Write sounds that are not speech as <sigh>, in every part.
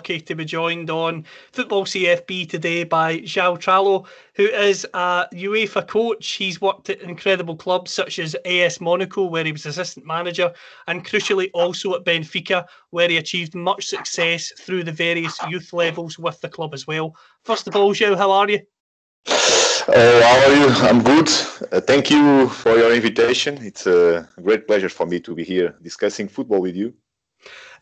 Lucky to be joined on Football CFB today by João Tralhão, who is a UEFA coach. He's worked at incredible clubs such as AS Monaco, where he was assistant manager, and crucially also at Benfica, where he achieved much success through the various youth levels with the club as well. First of all, João, how are you? Uh, how are you? I'm good. Uh, thank you for your invitation. It's a great pleasure for me to be here discussing football with you.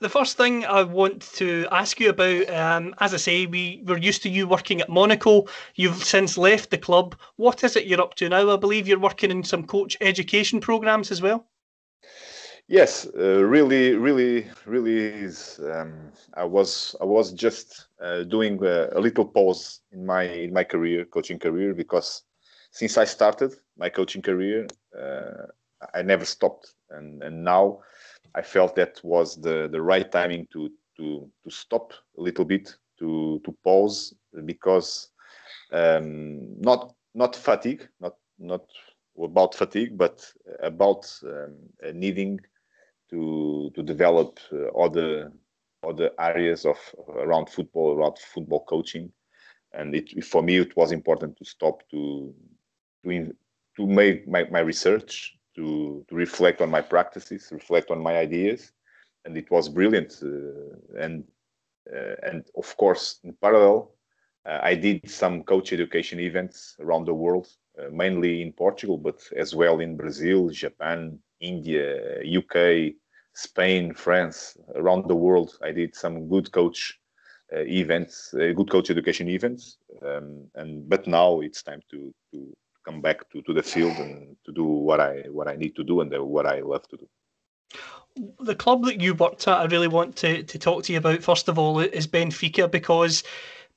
The first thing I want to ask you about, um, as I say, we were used to you working at Monaco. You've since left the club. What is it you're up to now? I believe you're working in some coach education programs as well. Yes, uh, really, really, really is. Um, I was I was just uh, doing a, a little pause in my in my career, coaching career, because since I started my coaching career, uh, I never stopped, and and now I felt that was the the right timing to to to stop a little bit, to to pause, because um, not not fatigue, not not about fatigue, but about um, needing to to develop uh, other other areas of around football, around football coaching, and it for me it was important to stop to to in, to make my, my research, to to reflect on my practices, reflect on my ideas, and it was brilliant. Uh, and uh, and of course, in parallel, uh, I did some coach education events around the world, uh, mainly in Portugal, but as well in Brazil, Japan, India, UK, Spain, France, around the world. I did some good coach uh, events, uh, good coach education events, um, and but now it's time to to come back to, to the field and to do what I what I need to do and uh, what I love to do. The club that you worked at, I really want to, to talk to you about, first of all, is Benfica because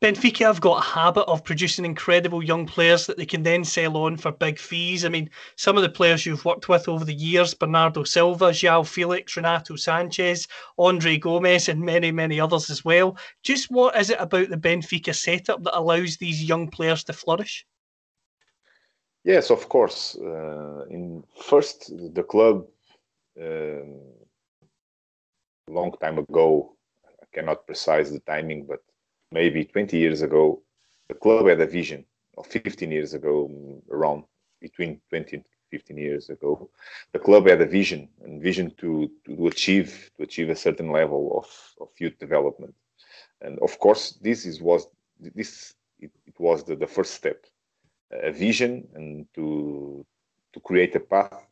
Benfica have got a habit of producing incredible young players that they can then sell on for big fees. I mean, some of the players you've worked with over the years Bernardo Silva, João Felix, Renato Sanches, Andre Gomes, and many, many others as well. Just what is it about the Benfica setup that allows these young players to flourish? Yes, of course. Uh, in first, the club um, long time ago. I cannot precise the timing, but maybe 20 years ago, the club had a vision, or 15 years ago, around between 20 and 15 years ago, the club had a vision and vision to, to achieve to achieve a certain level of, of youth development. And of course, this is was this it, it was the, the first step, a vision and to to create a path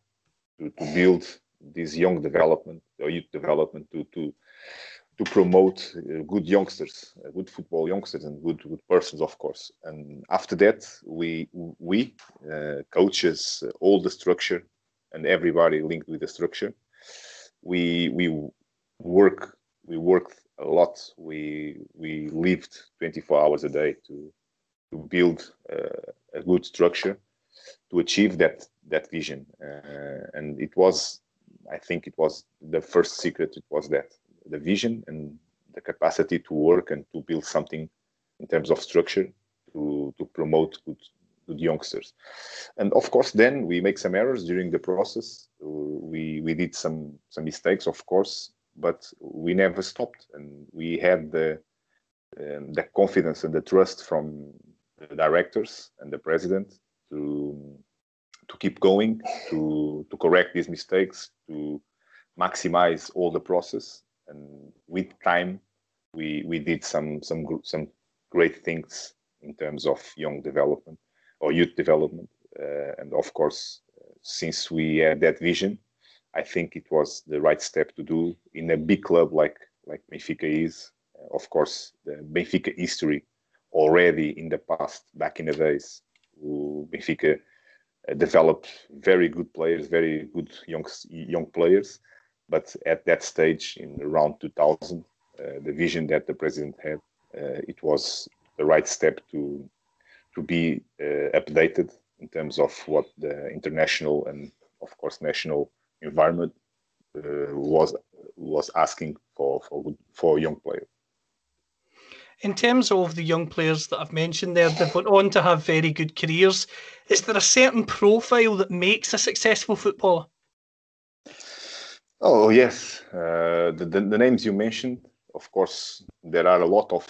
to, to build this young development or youth development to to to promote uh, good youngsters, uh, good football youngsters, and good good persons, of course. And after that, we we uh, coaches, uh, all the structure, and everybody linked with the structure. We we work we worked a lot. We we lived 24 hours a day to to build uh, a good structure to achieve that that vision. Uh, and it was, I think, it was the first secret. It was that the vision and the capacity to work and to build something in terms of structure to, to promote good, good youngsters. And of course, then we make some errors during the process. We, we did some, some mistakes, of course, but we never stopped. And we had the, um, the confidence and the trust from the directors and the president to, to keep going, to, to correct these mistakes, to maximize all the process. And with time we we did some some some great things in terms of young development or youth development. Uh, and of course since we had that vision i think it was the right step to do in a big club like like benfica is. Of course the benfica history already in the past back in the days benfica uh, developed very good players, very good young young players. But at that stage, in around 2000, uh, the vision that the president had, uh, it was the right step to to be uh, updated in terms of what the international and of course national environment uh, was was asking for for for young players. In terms of the young players that I've mentioned there, they've went on to have very good careers. Is there a certain profile that makes a successful footballer? Oh yes, uh, the, the, the names you mentioned. Of course, there are a lot of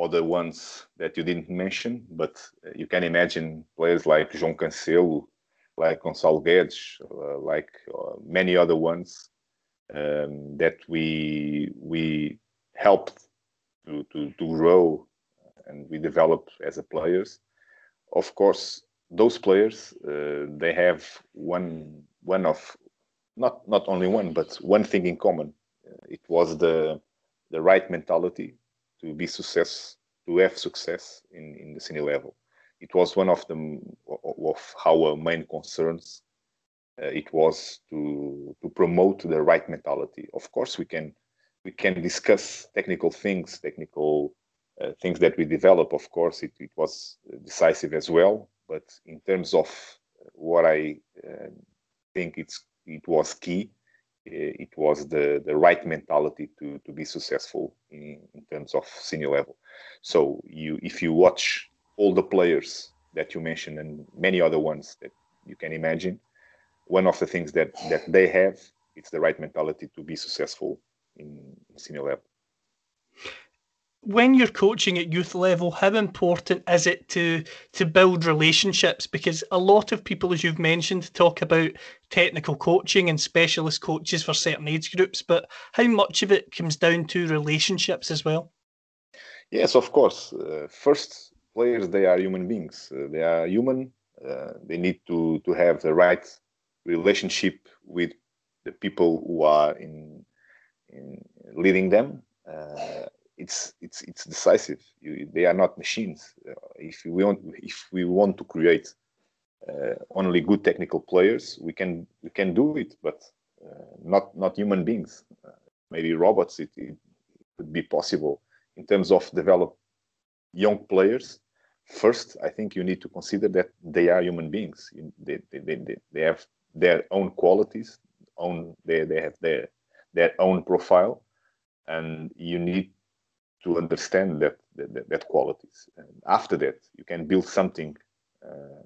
other ones that you didn't mention, but you can imagine players like João Cancelo, like Gonçalo Guedes, uh, like uh, many other ones um, that we we helped to, to, to grow and we develop as a players. Of course, those players uh, they have one one of not not only one but one thing in common. it was the the right mentality to be success to have success in, in the senior level. It was one of the of our main concerns. Uh, it was to to promote the right mentality. Of course, we can we can discuss technical things, technical uh, things that we develop. Of course, it, it was decisive as well. But in terms of what I uh, think it's it was key uh, it was the, the right mentality to, to be successful in, in terms of senior level. So you if you watch all the players that you mentioned and many other ones that you can imagine, one of the things that, that they have, it's the right mentality to be successful in, senior level when you're coaching at youth level, how important is it to to build relationships? Because a lot of people, as you've mentioned, talk about technical coaching and specialist coaches for certain age groups, but how much of it comes down to relationships as well? Yes, of course. Uh, first, players they are human beings. Uh, they are human. Uh, they need to to have the right relationship with the people who are in in leading them. Uh, it's it's it's decisive. You, they are not machines. Uh, if we want if we want to create uh, only good technical players, we can we can do it, but not not human beings. Maybe robots. It, it could be possible in terms of develop young players. First, I think you need to consider that they are human beings. They they, they, they have their own qualities, own they, they have their their own profile, and you need to understand that that, that qualities. And after that, you can build something uh,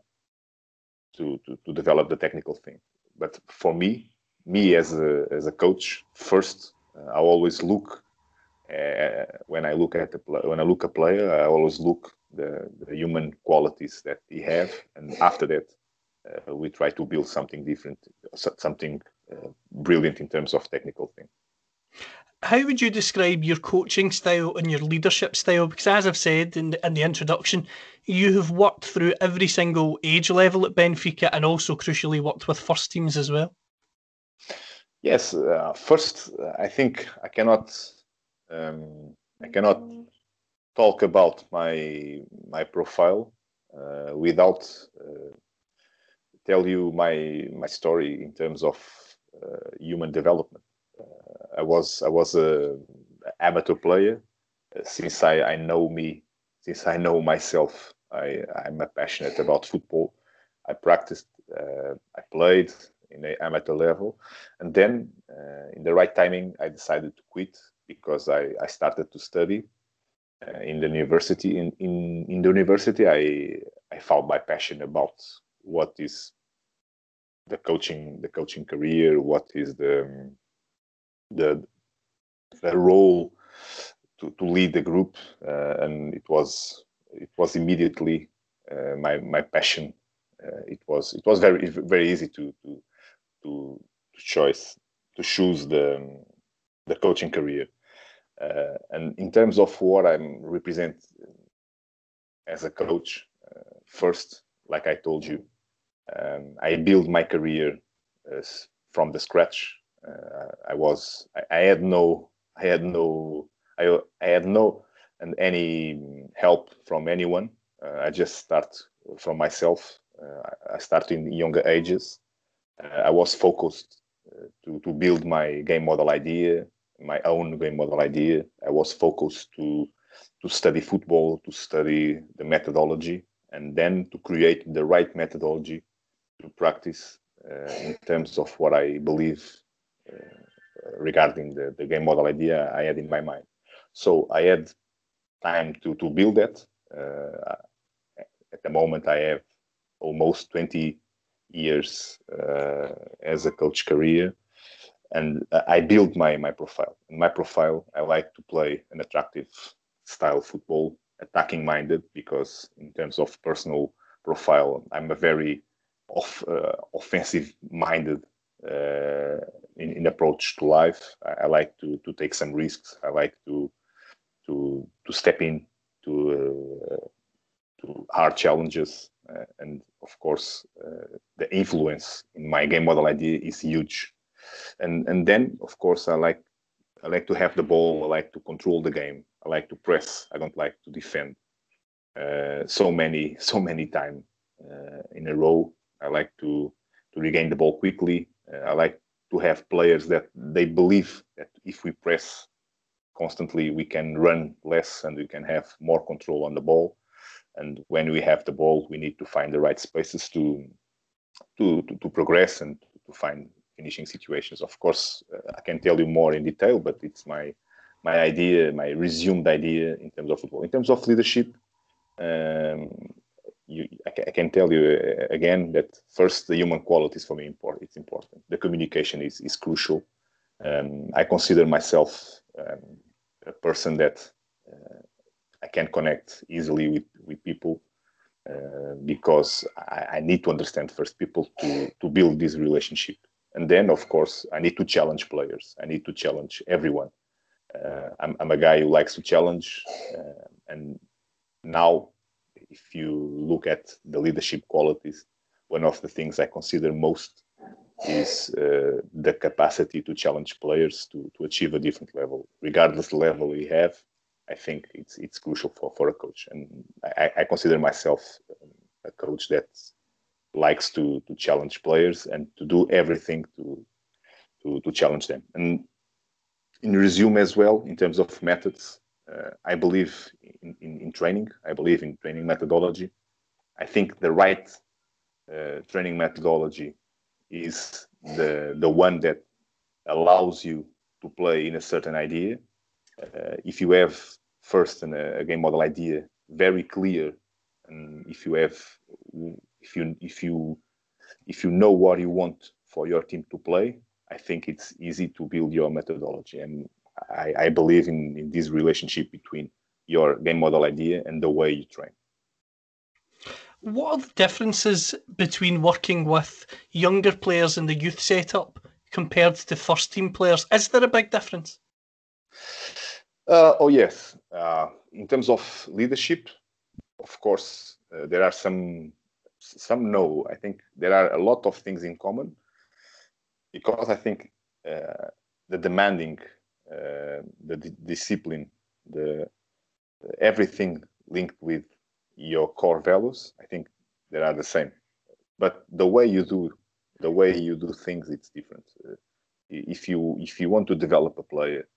to, to to develop the technical thing. But for me, me as a as a coach, first uh, I always look uh, when I look at the when I look a player, I always look the, the human qualities that he have, and after that, uh, we try to build something different, something brilliant in terms of technical thing how would you describe your coaching style and your leadership style? Because as I've said in the, in the introduction, you have worked through every single age level at Benfica and also crucially worked with first teams as well. Yes, uh, first I think I cannot um, I cannot talk about my my profile uh, without uh, tell you my my story in terms of human development. I was I was a amateur player uh, since I, I know me since I know myself. I I'm passionate about football. I practiced, uh, I played in the amateur level, and then uh, in the right timing, I decided to quit because I, I started to study uh, in the university. In, in in the university, I I found my passion about what is the coaching the coaching career, what is the the the role to, to lead the group, uh, and it was it was immediately uh, my my passion. Uh, it was it was very very easy to to to, choice to choose the the coaching career. Uh, and in terms of what I'm represent as a coach, uh, first, like I told you, um, I built my career from the scratch uh, I was I, I, had no I had no I, I had no and any help from anyone. Uh, I just start from myself. Uh, I started in younger ages. Uh, I was focused uh, to to build my game model idea, my own game model idea. I was focused to to study football, to study the methodology, and then to create the right methodology to practice uh, in terms of what I believe uh, regarding the, the game model idea I had in my mind. So I had time to, to build that. Uh, at the moment, I have almost 20 years as a coach career and I built my my profile. In my profile, I like to play an attractive style football, attacking minded, because in terms of personal profile, I'm a very off, uh, offensive minded uh, in, in approach to life. I, I, like to to take some risks. I like to to to step in to uh, to hard challenges, uh, and of course, uh, the influence in my game model idea is huge and and then of course I like I like to have the ball. I like to control the game. I like to press. I don't like to defend. Uh, so many so many times uh, in a row. I like to to regain the ball quickly. Uh, I like to have players that they believe that if we press constantly, we can run less and we can have more control on the ball. And when we have the ball, we need to find the right spaces to to to, to progress and to find finishing situations. Of course, uh, I can tell you more in detail, but it's my my idea, my resumed idea in terms of football. In terms of leadership, um, you, I, can tell you uh, again that first the human qualities for me important. It's important. The communication is is crucial. Um, I consider myself um, a person that uh, I can connect easily with with people. Uh, because I, I, need to understand first people to to build this relationship and then, of course, I need to challenge players. I need to challenge everyone. Uh, I'm, I'm, a guy who likes to challenge. Uh, and now, if you look at the leadership qualities, one of the things I consider most is uh, the capacity to challenge players to, to achieve a different level. Regardless the level we have, I think it's it's crucial for, for a coach. And I, I consider myself a coach that likes to to challenge players and to do everything to to, to challenge them. And in resume as well, in terms of methods, I believe in, in, in, training. I believe in training methodology. I think the right uh, training methodology is the the one that allows you to play in a certain idea. Uh, if you have first an, a game model idea very clear, and if you have if you if you if you know what you want for your team to play, I think it's easy to build your methodology. And I, I believe in, in this relationship between your game model idea and the way you train. What are the differences between working with younger players in the youth setup compared to first team players? Is there a big difference? Uh, oh, yes. Uh, in terms of leadership, of course, uh, there are some some no. I think there are a lot of things in common because I think uh, the demanding, the d- discipline, the everything linked with your core values. I think they are the same, but the way you do the way you do things, it's different. Uh, if you if you want to develop a player,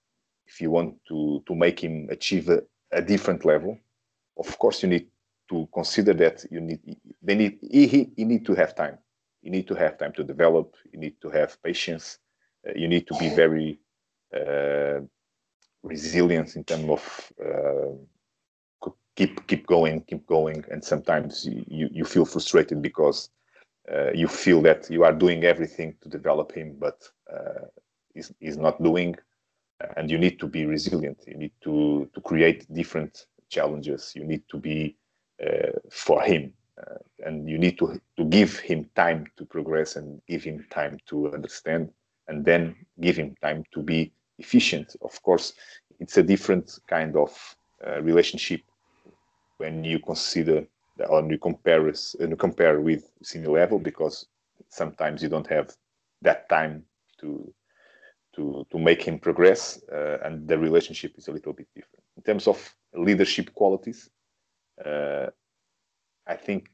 if you want to to make him achieve a, a different level, of course you need to consider that you need they need you need to have time you need to have time to develop you need to have patience uh, you need to be very uh, resilient in terms of uh, keep keep going keep going. And sometimes you you feel frustrated because uh, you feel that you are doing everything to develop him but uh, he's, he's not doing. And you need to be resilient. You need to to create different challenges. You need to be uh, for him. Uh, and you need to, to give him time to progress and give him time to understand and then give him time to be efficient. Of course, it's a different kind of uh, relationship when you consider or you compare and compare with senior level because sometimes you don't have that time to to to make him progress uh, and the relationship is a little bit different in terms of leadership qualities uh, I think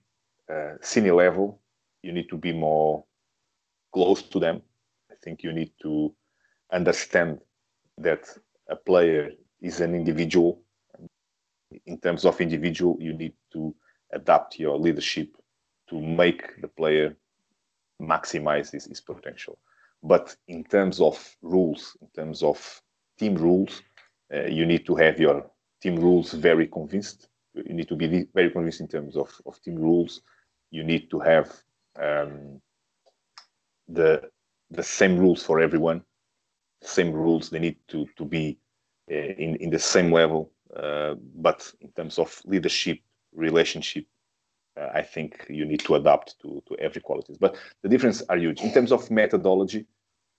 uh, senior level, you need to be more close to them. Think you need to understand that a player is an individual. In terms of individual, you need to adapt your leadership to make the player maximize his, his potential. But in terms of rules, in terms of team rules, uh, you need to have your team rules very convinced. You need to be very convinced in terms of, of team rules. You need to have um, the the same rules for everyone. Same rules. They need to to be uh, in in the same level. Uh, but in terms of leadership, relationship, uh, I think you need to adapt to to every qualities. But the difference are huge in terms of methodology.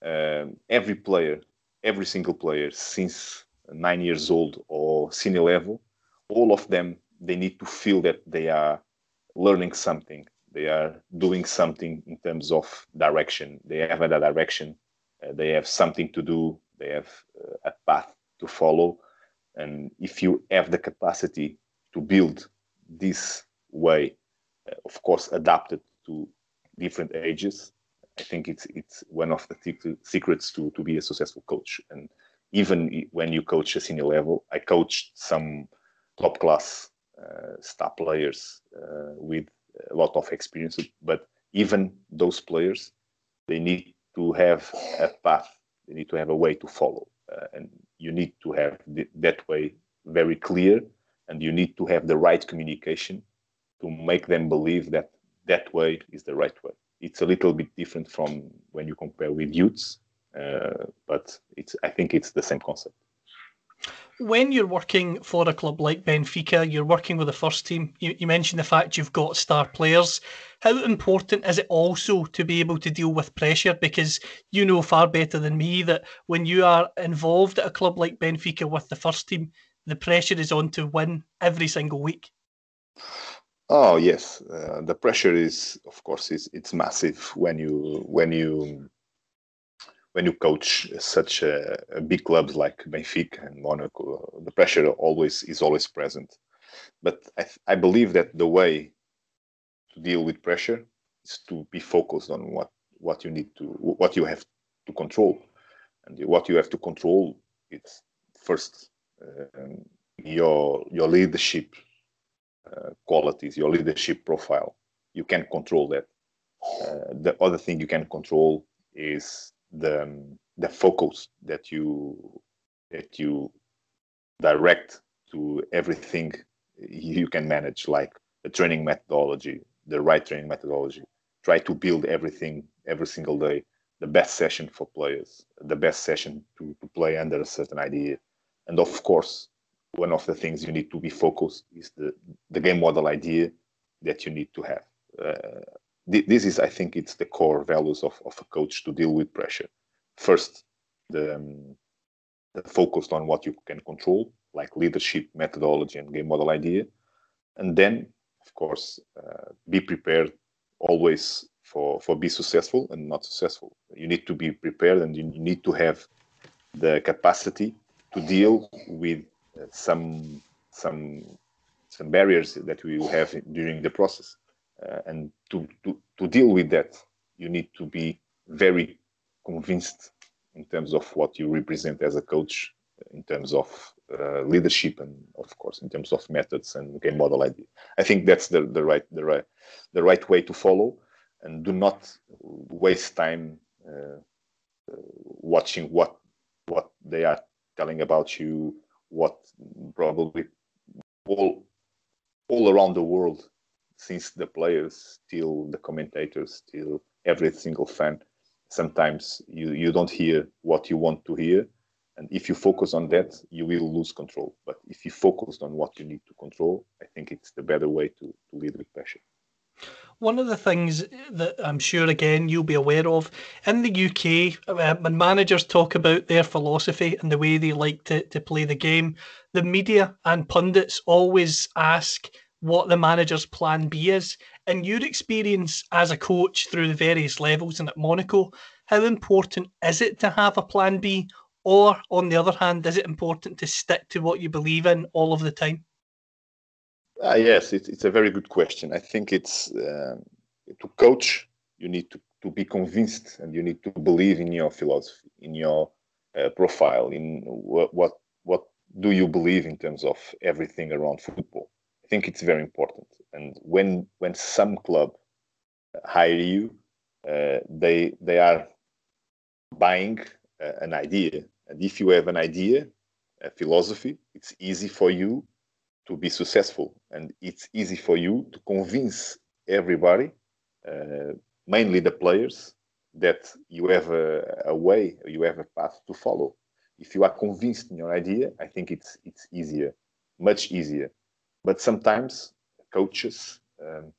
Um, every player, every single player since nine years old or senior level, all of them they need to feel that they are learning something. They are doing something in terms of direction. They have a direction. Uh, they have something to do. They have uh, a path to follow. And if you have the capacity to build this way, uh, of course, adapted to different ages, I think it's it's one of the secrets to to be a successful coach. And even when you coach a senior level, I coached some top class uh, star players uh, with a lot of experience. But even those players, they need to have a path. They need to have a way to follow, uh, and you need to have th- that way very clear, and you need to have the right communication to make them believe that that way is the right way. It's a little bit different from when you compare with youths, uh, but it's I think it's the same concept when you're working for a club like Benfica, you're working with the first team. You, you, mentioned the fact you've got star players. How important is it also to be able to deal with pressure? Because you know far better than me that when you are involved at a club like Benfica with the first team, the pressure is on to win every single week. Oh yes, uh, the pressure is, of course, is it's massive when you when you when you coach such a, a big clubs like Benfica and Monaco, the pressure always is always present. But I, I believe that the way to deal with pressure is to be focused on what what you need to what you have to control, and what you have to control is first um, your your leadership uh, qualities, your leadership profile. You can control that. Uh, the other thing you can control is the the focus that you that you direct to everything you can manage, like the training methodology, the right training methodology. Try to build everything every single day, the best session for players, the best session to, to play under a certain idea. And of course, one of the things you need to be focused is the, the game model idea that you need to have. Uh, this is, I think, it's the core values of, of a coach to deal with pressure. First, the, um, the focused on what you can control, like leadership, methodology, and game model idea, and then, of course, uh, be prepared always for for be successful and not successful. You need to be prepared, and you need to have the capacity to deal with uh, some some some barriers that we will have during the process and to, to, to deal with that, you need to be very convinced in terms of what you represent as a coach, in terms of uh, leadership, and of course in terms of methods and game model idea. I think that's the, the right the right the right way to follow, and do not waste time uh, watching what what they are telling about you, what probably all all around the world since the players till the commentators till every single fan sometimes you, you don't hear what you want to hear. And if you focus on that you will lose control. But if you focus on what you need to control i think it's the better way to, to lead with passion. One of the things that I'm sure again you'll be aware of in the UK, uh, when managers talk about their philosophy and the way they like to, to play the game, the media and pundits always ask what the manager's plan B is. In your experience as a coach through the various levels and at Monaco, how important is it to have a plan B? Or, on the other hand, is it important to stick to what you believe in all of the time? Uh, yes, it's, it's a very good question. I think it's uh, to coach, you need to, to be convinced and you need to believe in your philosophy, in your uh, profile, in what, what, what do you believe in terms of everything around football. Think it's very important. And when when some club hire you, uh, they they are buying uh, an idea. And if you have an idea, a philosophy, it's easy for you to be successful, and it's easy for you to convince everybody, uh, mainly the players, that you have a, a way, you have a path to follow. If you are convinced in your idea, I think it's it's easier, much easier. But sometimes coaches um,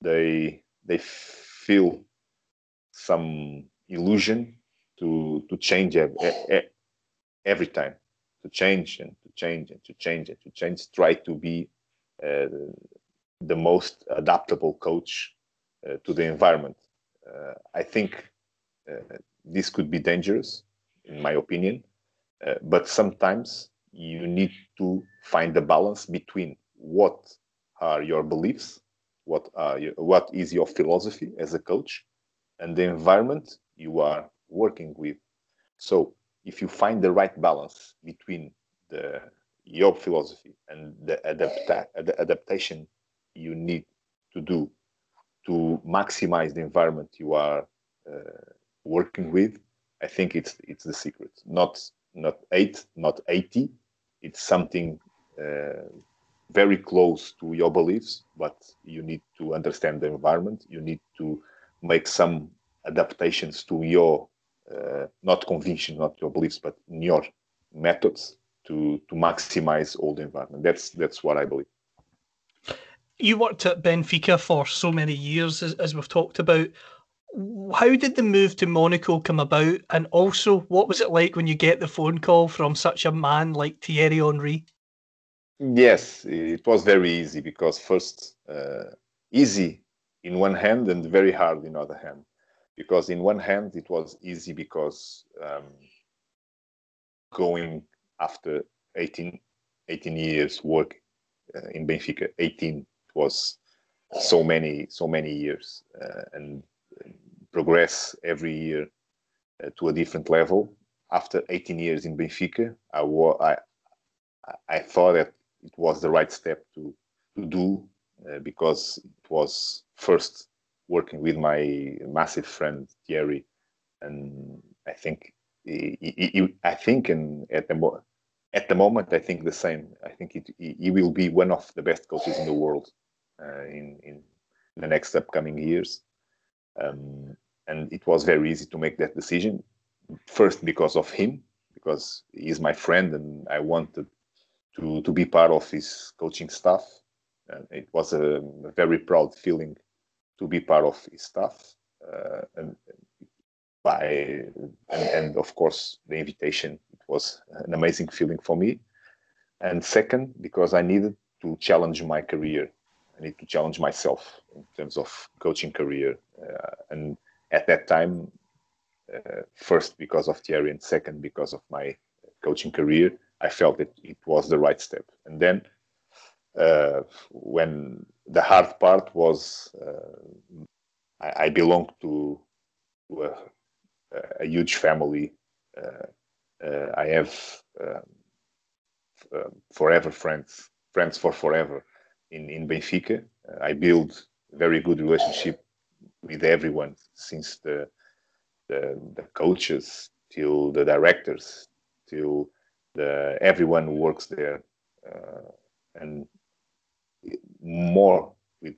they they feel some illusion to to change every, every time. To change and to change and to change and to change try to be uh, the most adaptable coach uh, to the environment. Uh, i think uh, this could be dangerous in my opinion. Uh, but sometimes you need to find the balance between what are your beliefs what are your, what is your philosophy as a coach and the environment you are working with. So if you find the right balance between the your philosophy and the, adapta- the adaptation you need to do to maximize the environment you are uh, working with, I think it's it's the secret. Not not eight, not eighty. It's something uh, very close to your beliefs, but you need to understand the environment. You need to make some adaptations to your uh, not conviction, not your beliefs, but your methods to to maximize all the environment. That's that's what I believe. You worked at Benfica for so many years, as, as we've talked about. How did the move to Monaco come about, and also what was it like when you get the phone call from such a man like Thierry Henry? Yes, it was very easy because first uh, easy in one hand and very hard in other hand because in one hand it was easy because um, going after 18, 18 years work uh, in Benfica, 18 was so many so many years uh, and progress every year uh, to a different level. After 18 years in Benfica, I, I I thought that it was the right step to to do uh, because it was first working with my massive friend Thierry, and I think he, he, he, I think and at the mo- at the moment I think the same. I think it, he, will be one of the best coaches in the world uh, in in the next upcoming years. Um, and it was very easy to make that decision. First because of him, because he's my friend, and I wanted to to be part of his coaching staff. And it was a, a very proud feeling to be part of his staff uh, and by and, and, of course the invitation it was an amazing feeling for me. And second because i needed to challenge my career. I need to challenge myself in terms of coaching career uh, and at that time uh, first because of thierry and second because of my coaching career i felt that it was the right step and then uh, when the hard part was uh, I, I belong to, to a, a, huge family. Uh, uh I have um, uh, forever friends, friends for forever in, in Benfica. I build very good relationship with everyone since the, the, the coaches till the directors till the everyone who works there uh, and more with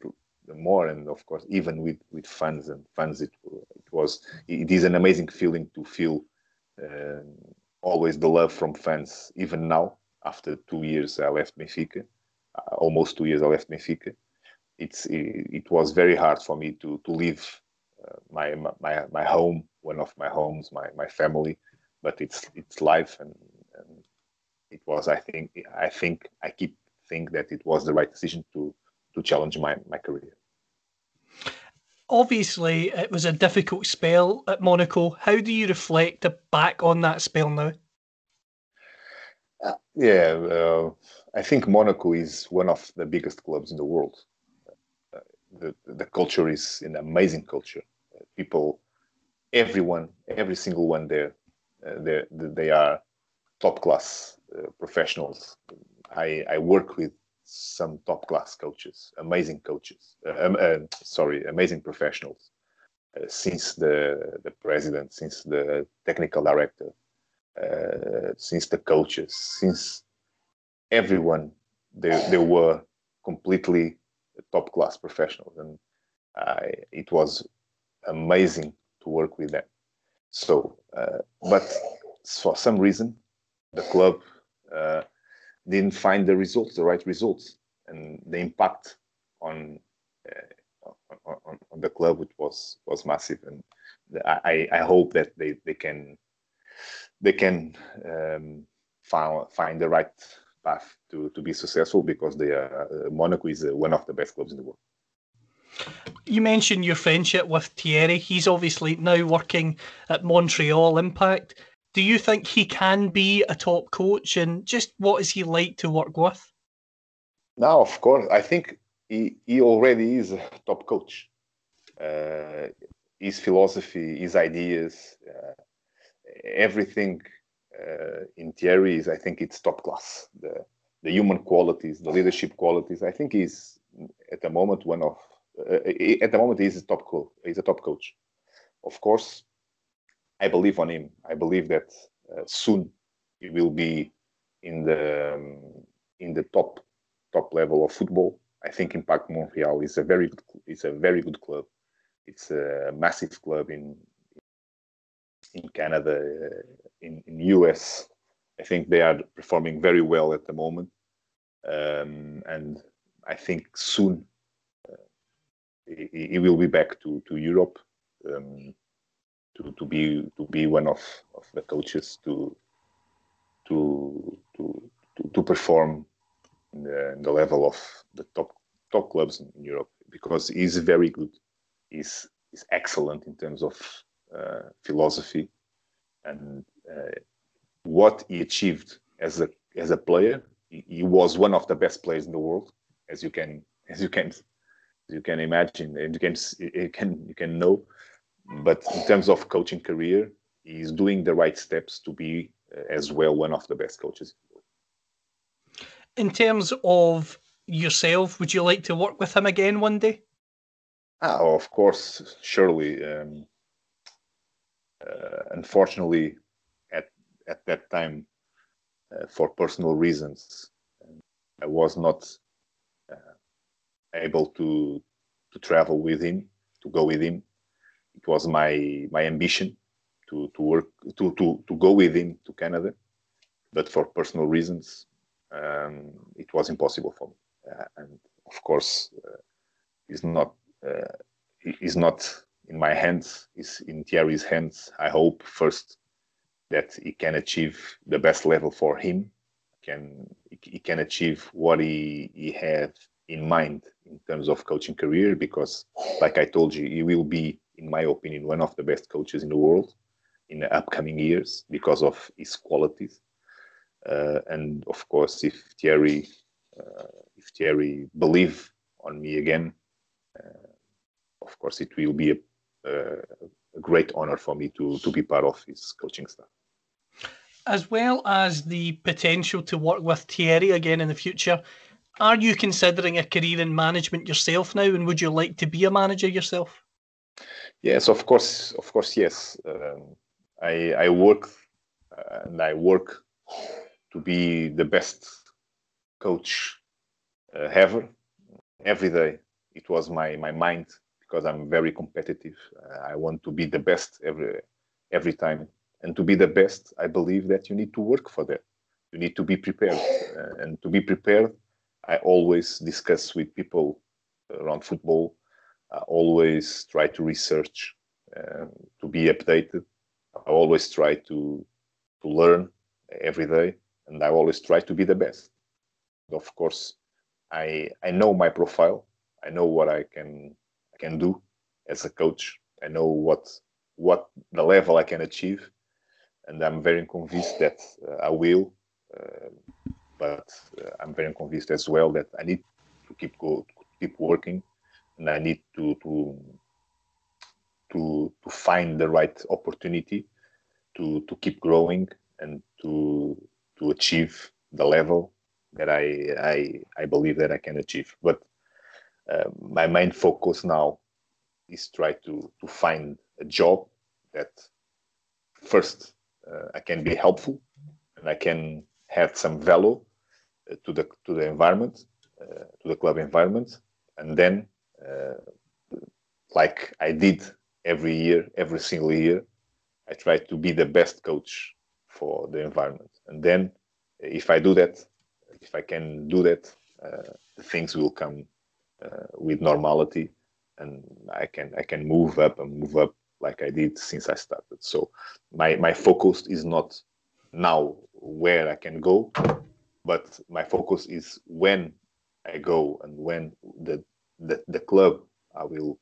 more and of course even with with fans and fans it, it was it is an amazing feeling to feel uh, always the love from fans even now after two years i left benfica uh, almost two years i left benfica. It's it, it was very hard for me to to leave uh, my my my home one of my homes my my family but it's it's life and it was i think i think i keep think that it was the right decision to to challenge my, my career. Obviously, it was a difficult spell at Monaco. How do you reflect back on that spell now? Uh, yeah, uh, I think Monaco is one of the biggest clubs in the world. Uh, the the culture is an amazing culture. Uh, people, everyone, every single one there, uh, they they are top class professionals. I I work with some top class coaches, amazing coaches. Uh, um, uh, sorry, amazing professionals. since the the president, since the technical director, since the coaches, since everyone they, they were completely top class professionals and I, it was amazing to work with them so uh, but for some reason the club uh, didn't find the results the right results and the impact on uh, on, on, on, the club which was was massive and I, I hope that they, they can they can um, find find the right path to, to be successful because they are, uh, Monaco is uh, one of the best clubs in the world. You mentioned your friendship with Thierry. He's obviously now working at Montreal Impact. Do you think he can be a top coach and just what is he like to work with? Now, of course, I think he, he already is a top coach. Uh, his philosophy, his ideas, uh, everything uh, in Thierry is I think it's top class. The the human qualities, the leadership qualities. I think he's at the moment one of uh, at the moment he's a top coach. He's a top coach. Of course, I believe on him. I believe that uh, soon he will be in the um, in the top top level of football. I think Impact Montreal is a very good, it's a very good club. It's a massive club in in Canada, in, in US. I think they are performing very well at the moment, um, and I think soon uh, he, he, will be back to to Europe um, to to be to be one of, of the coaches to to to to, perform in the, in the, level of the top top clubs in Europe because he's very good. He's he's excellent in terms of uh, philosophy and uh, what he achieved as a as a player. He, he, was one of the best players in the world, as you can as you can you can imagine and you can you can you can know. But in terms of coaching career, he's doing the right steps to be uh, as well one of the best coaches. In terms of yourself, would you like to work with him again one day? Ah, of course, surely. Um, uh, unfortunately, at at that time, uh, for personal reasons, I was not uh, able to to travel with him, to go with him. It was my my ambition to to work to to to go with him to Canada, but for personal reasons, um, it was impossible for me. Uh, and of course, uh, he's not uh, he's not in my hands, is in Thierry's hands. I hope first that he can achieve the best level for him. Can he can achieve what he he had in mind in terms of coaching career? Because, like I told you, he will be, in my opinion, one of the best coaches in the world in the upcoming years because of his qualities. Uh, and of course, if Thierry, uh, if Thierry believe on me again, uh, of course, it will be a a great honor for me to to be part of his coaching staff. As well as the potential to work with Thierry again in the future, are you considering a career in management yourself now, and would you like to be a manager yourself? Yes, of course, of course, yes. Um, I I work uh, and I work to be the best coach uh, ever. Every day, it was my my mind because I'm very competitive. Uh, I want to be the best every every time, and to be the best, I believe that you need to work for that. You need to be prepared, uh, and to be prepared, I always discuss with people around football. I always try to research, uh, to be updated. I always try to to learn every day, and I always try to be the best. Of course, I I know my profile. I know what I can can do as a coach. I know what what the level I can achieve, and I'm very convinced that uh, I will uh, but uh, I'm very convinced as well that I need to keep go keep working, and I need to to to to find the right opportunity to to keep growing and to to achieve the level that I I I believe that I can achieve. But uh, my main focus now is try to to find a job that first uh, I can be helpful and I can add some value uh, to the to the environment, uh, to the club environment, and then like I did every year, every single year, I try to be the best coach for the environment. And then if I do that, if I can do that, uh, things will come uh, with normality, and I can I can move up and move up like I did since I started. So my my focus is not now where I can go, but my focus is when I go and when the the, the club I will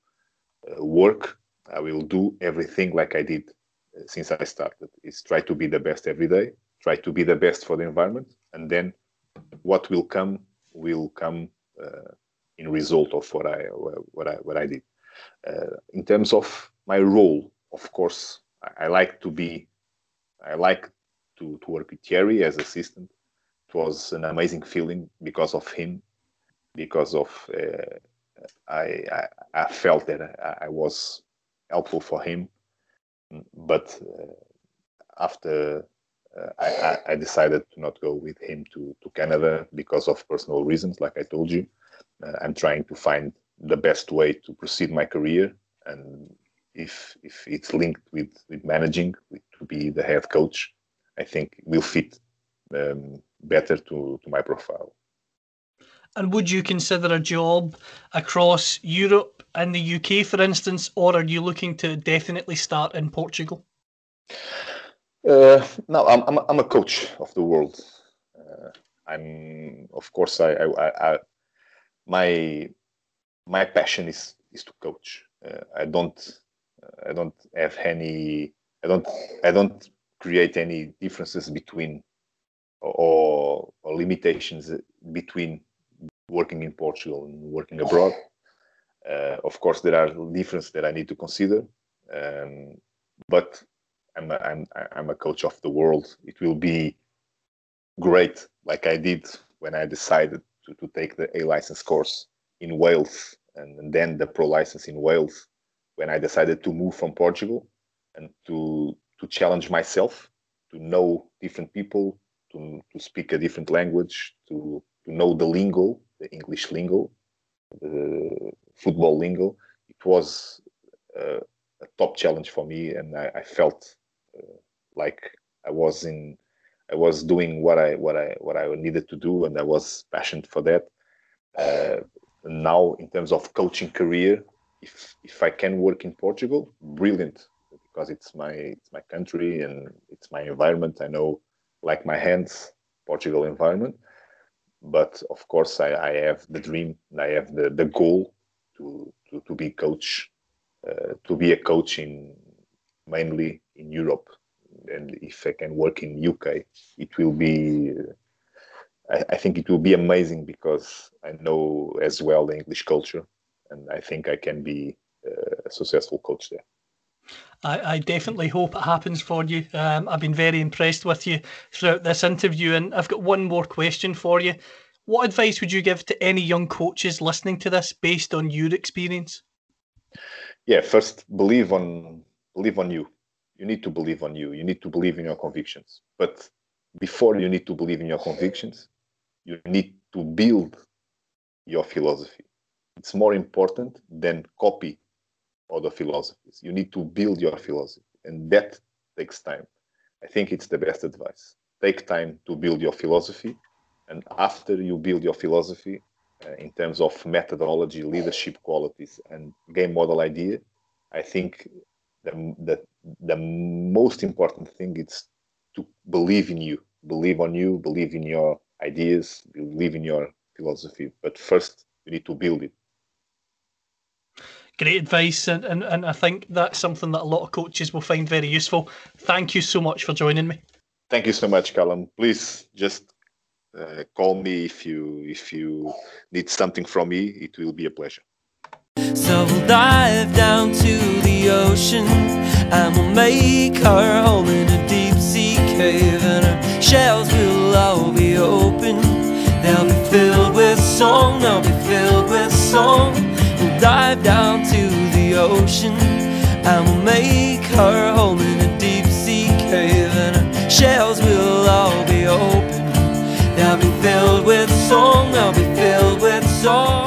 uh, work, I will do everything like I did uh, since I started. Is try to be the best every day, try to be the best for the environment, and then what will come will come uh, in result of what I what I what I did. Uh, in terms of my role, of course, I, I, like to be, I like to, to work with Thierry as assistant. It was an amazing feeling because of him, because of uh, I, I, I felt that I, I, was helpful for him, but uh, after uh, I, I, decided to not go with him to, to Canada because of personal reasons, like I told you. Uh, I'm trying to find the best way to proceed my career, and if if it's linked with with managing, with, to be the head coach, I think will fit um, better to to my profile. And would you consider a job across Europe and the UK, for instance, or are you looking to definitely start in Portugal? Uh, no, I'm, I'm, I'm a coach of the world. Uh, I'm, of course, I, I, I, my my passion is is to coach. Uh, I don't I don't have any I don't I don't create any differences between or, or limitations between working in Portugal and working abroad. <sighs> Uh, of course, there are differences that I need to consider, um, but I'm a, I'm I'm a coach of the world. It will be great, like I did when I decided to, to take the A license course in Wales and, and then the pro license in Wales when I decided to move from Portugal and to to challenge myself, to know different people, to to speak a different language, to to know the lingo, English lingo, football lingo. It was uh, a top challenge for me, and I, I felt uh, like I was in, I was doing what I what I what I needed to do, and I was passionate for that. Uh, now, in terms of coaching career, if if I can work in Portugal, brilliant, because it's my it's my country and it's my environment. I know, like my hands, Portugal environment but of course I, I have the dream I have the, the goal to, to, to be coach uh, to be a coach in mainly in Europe. And if I can work in UK it will be uh, I, I, think it will be amazing because I know as well the English culture and I think I can be uh, a successful coach there I, I, definitely hope it happens for you. Um, I've been very impressed with you throughout this interview, and I've got one more question for you. What advice would you give to any young coaches listening to this based on your experience? Yeah, first believe on believe on you. You need to believe on you. You need to believe in your convictions. But before you need to believe in your convictions, you need to build your philosophy. It's more important than copy other philosophies. You need to build your philosophy, and that takes time. I think it's the best advice. Take time to build your philosophy, and after you build your philosophy uh, in terms of methodology, leadership qualities, and game model idea, I think the, the, the most important thing is to believe in you, believe on you, believe in your ideas, believe in your philosophy. But first, you need to build it great advice, and, and, and I think that's something that a lot of coaches will find very useful. Thank you so much for joining me. Thank you so much, Callum. Please just Uh, call me if you if you need something from me. It will be a pleasure. So we'll dive down to the ocean and we'll make our home in a deep sea cave, and our shells will all be open. They'll be filled with song. They'll be filled with song. Dive down to the ocean and we'll make her home in a deep sea cave, and her shells will all be open. They'll be filled with song, they'll be filled with song.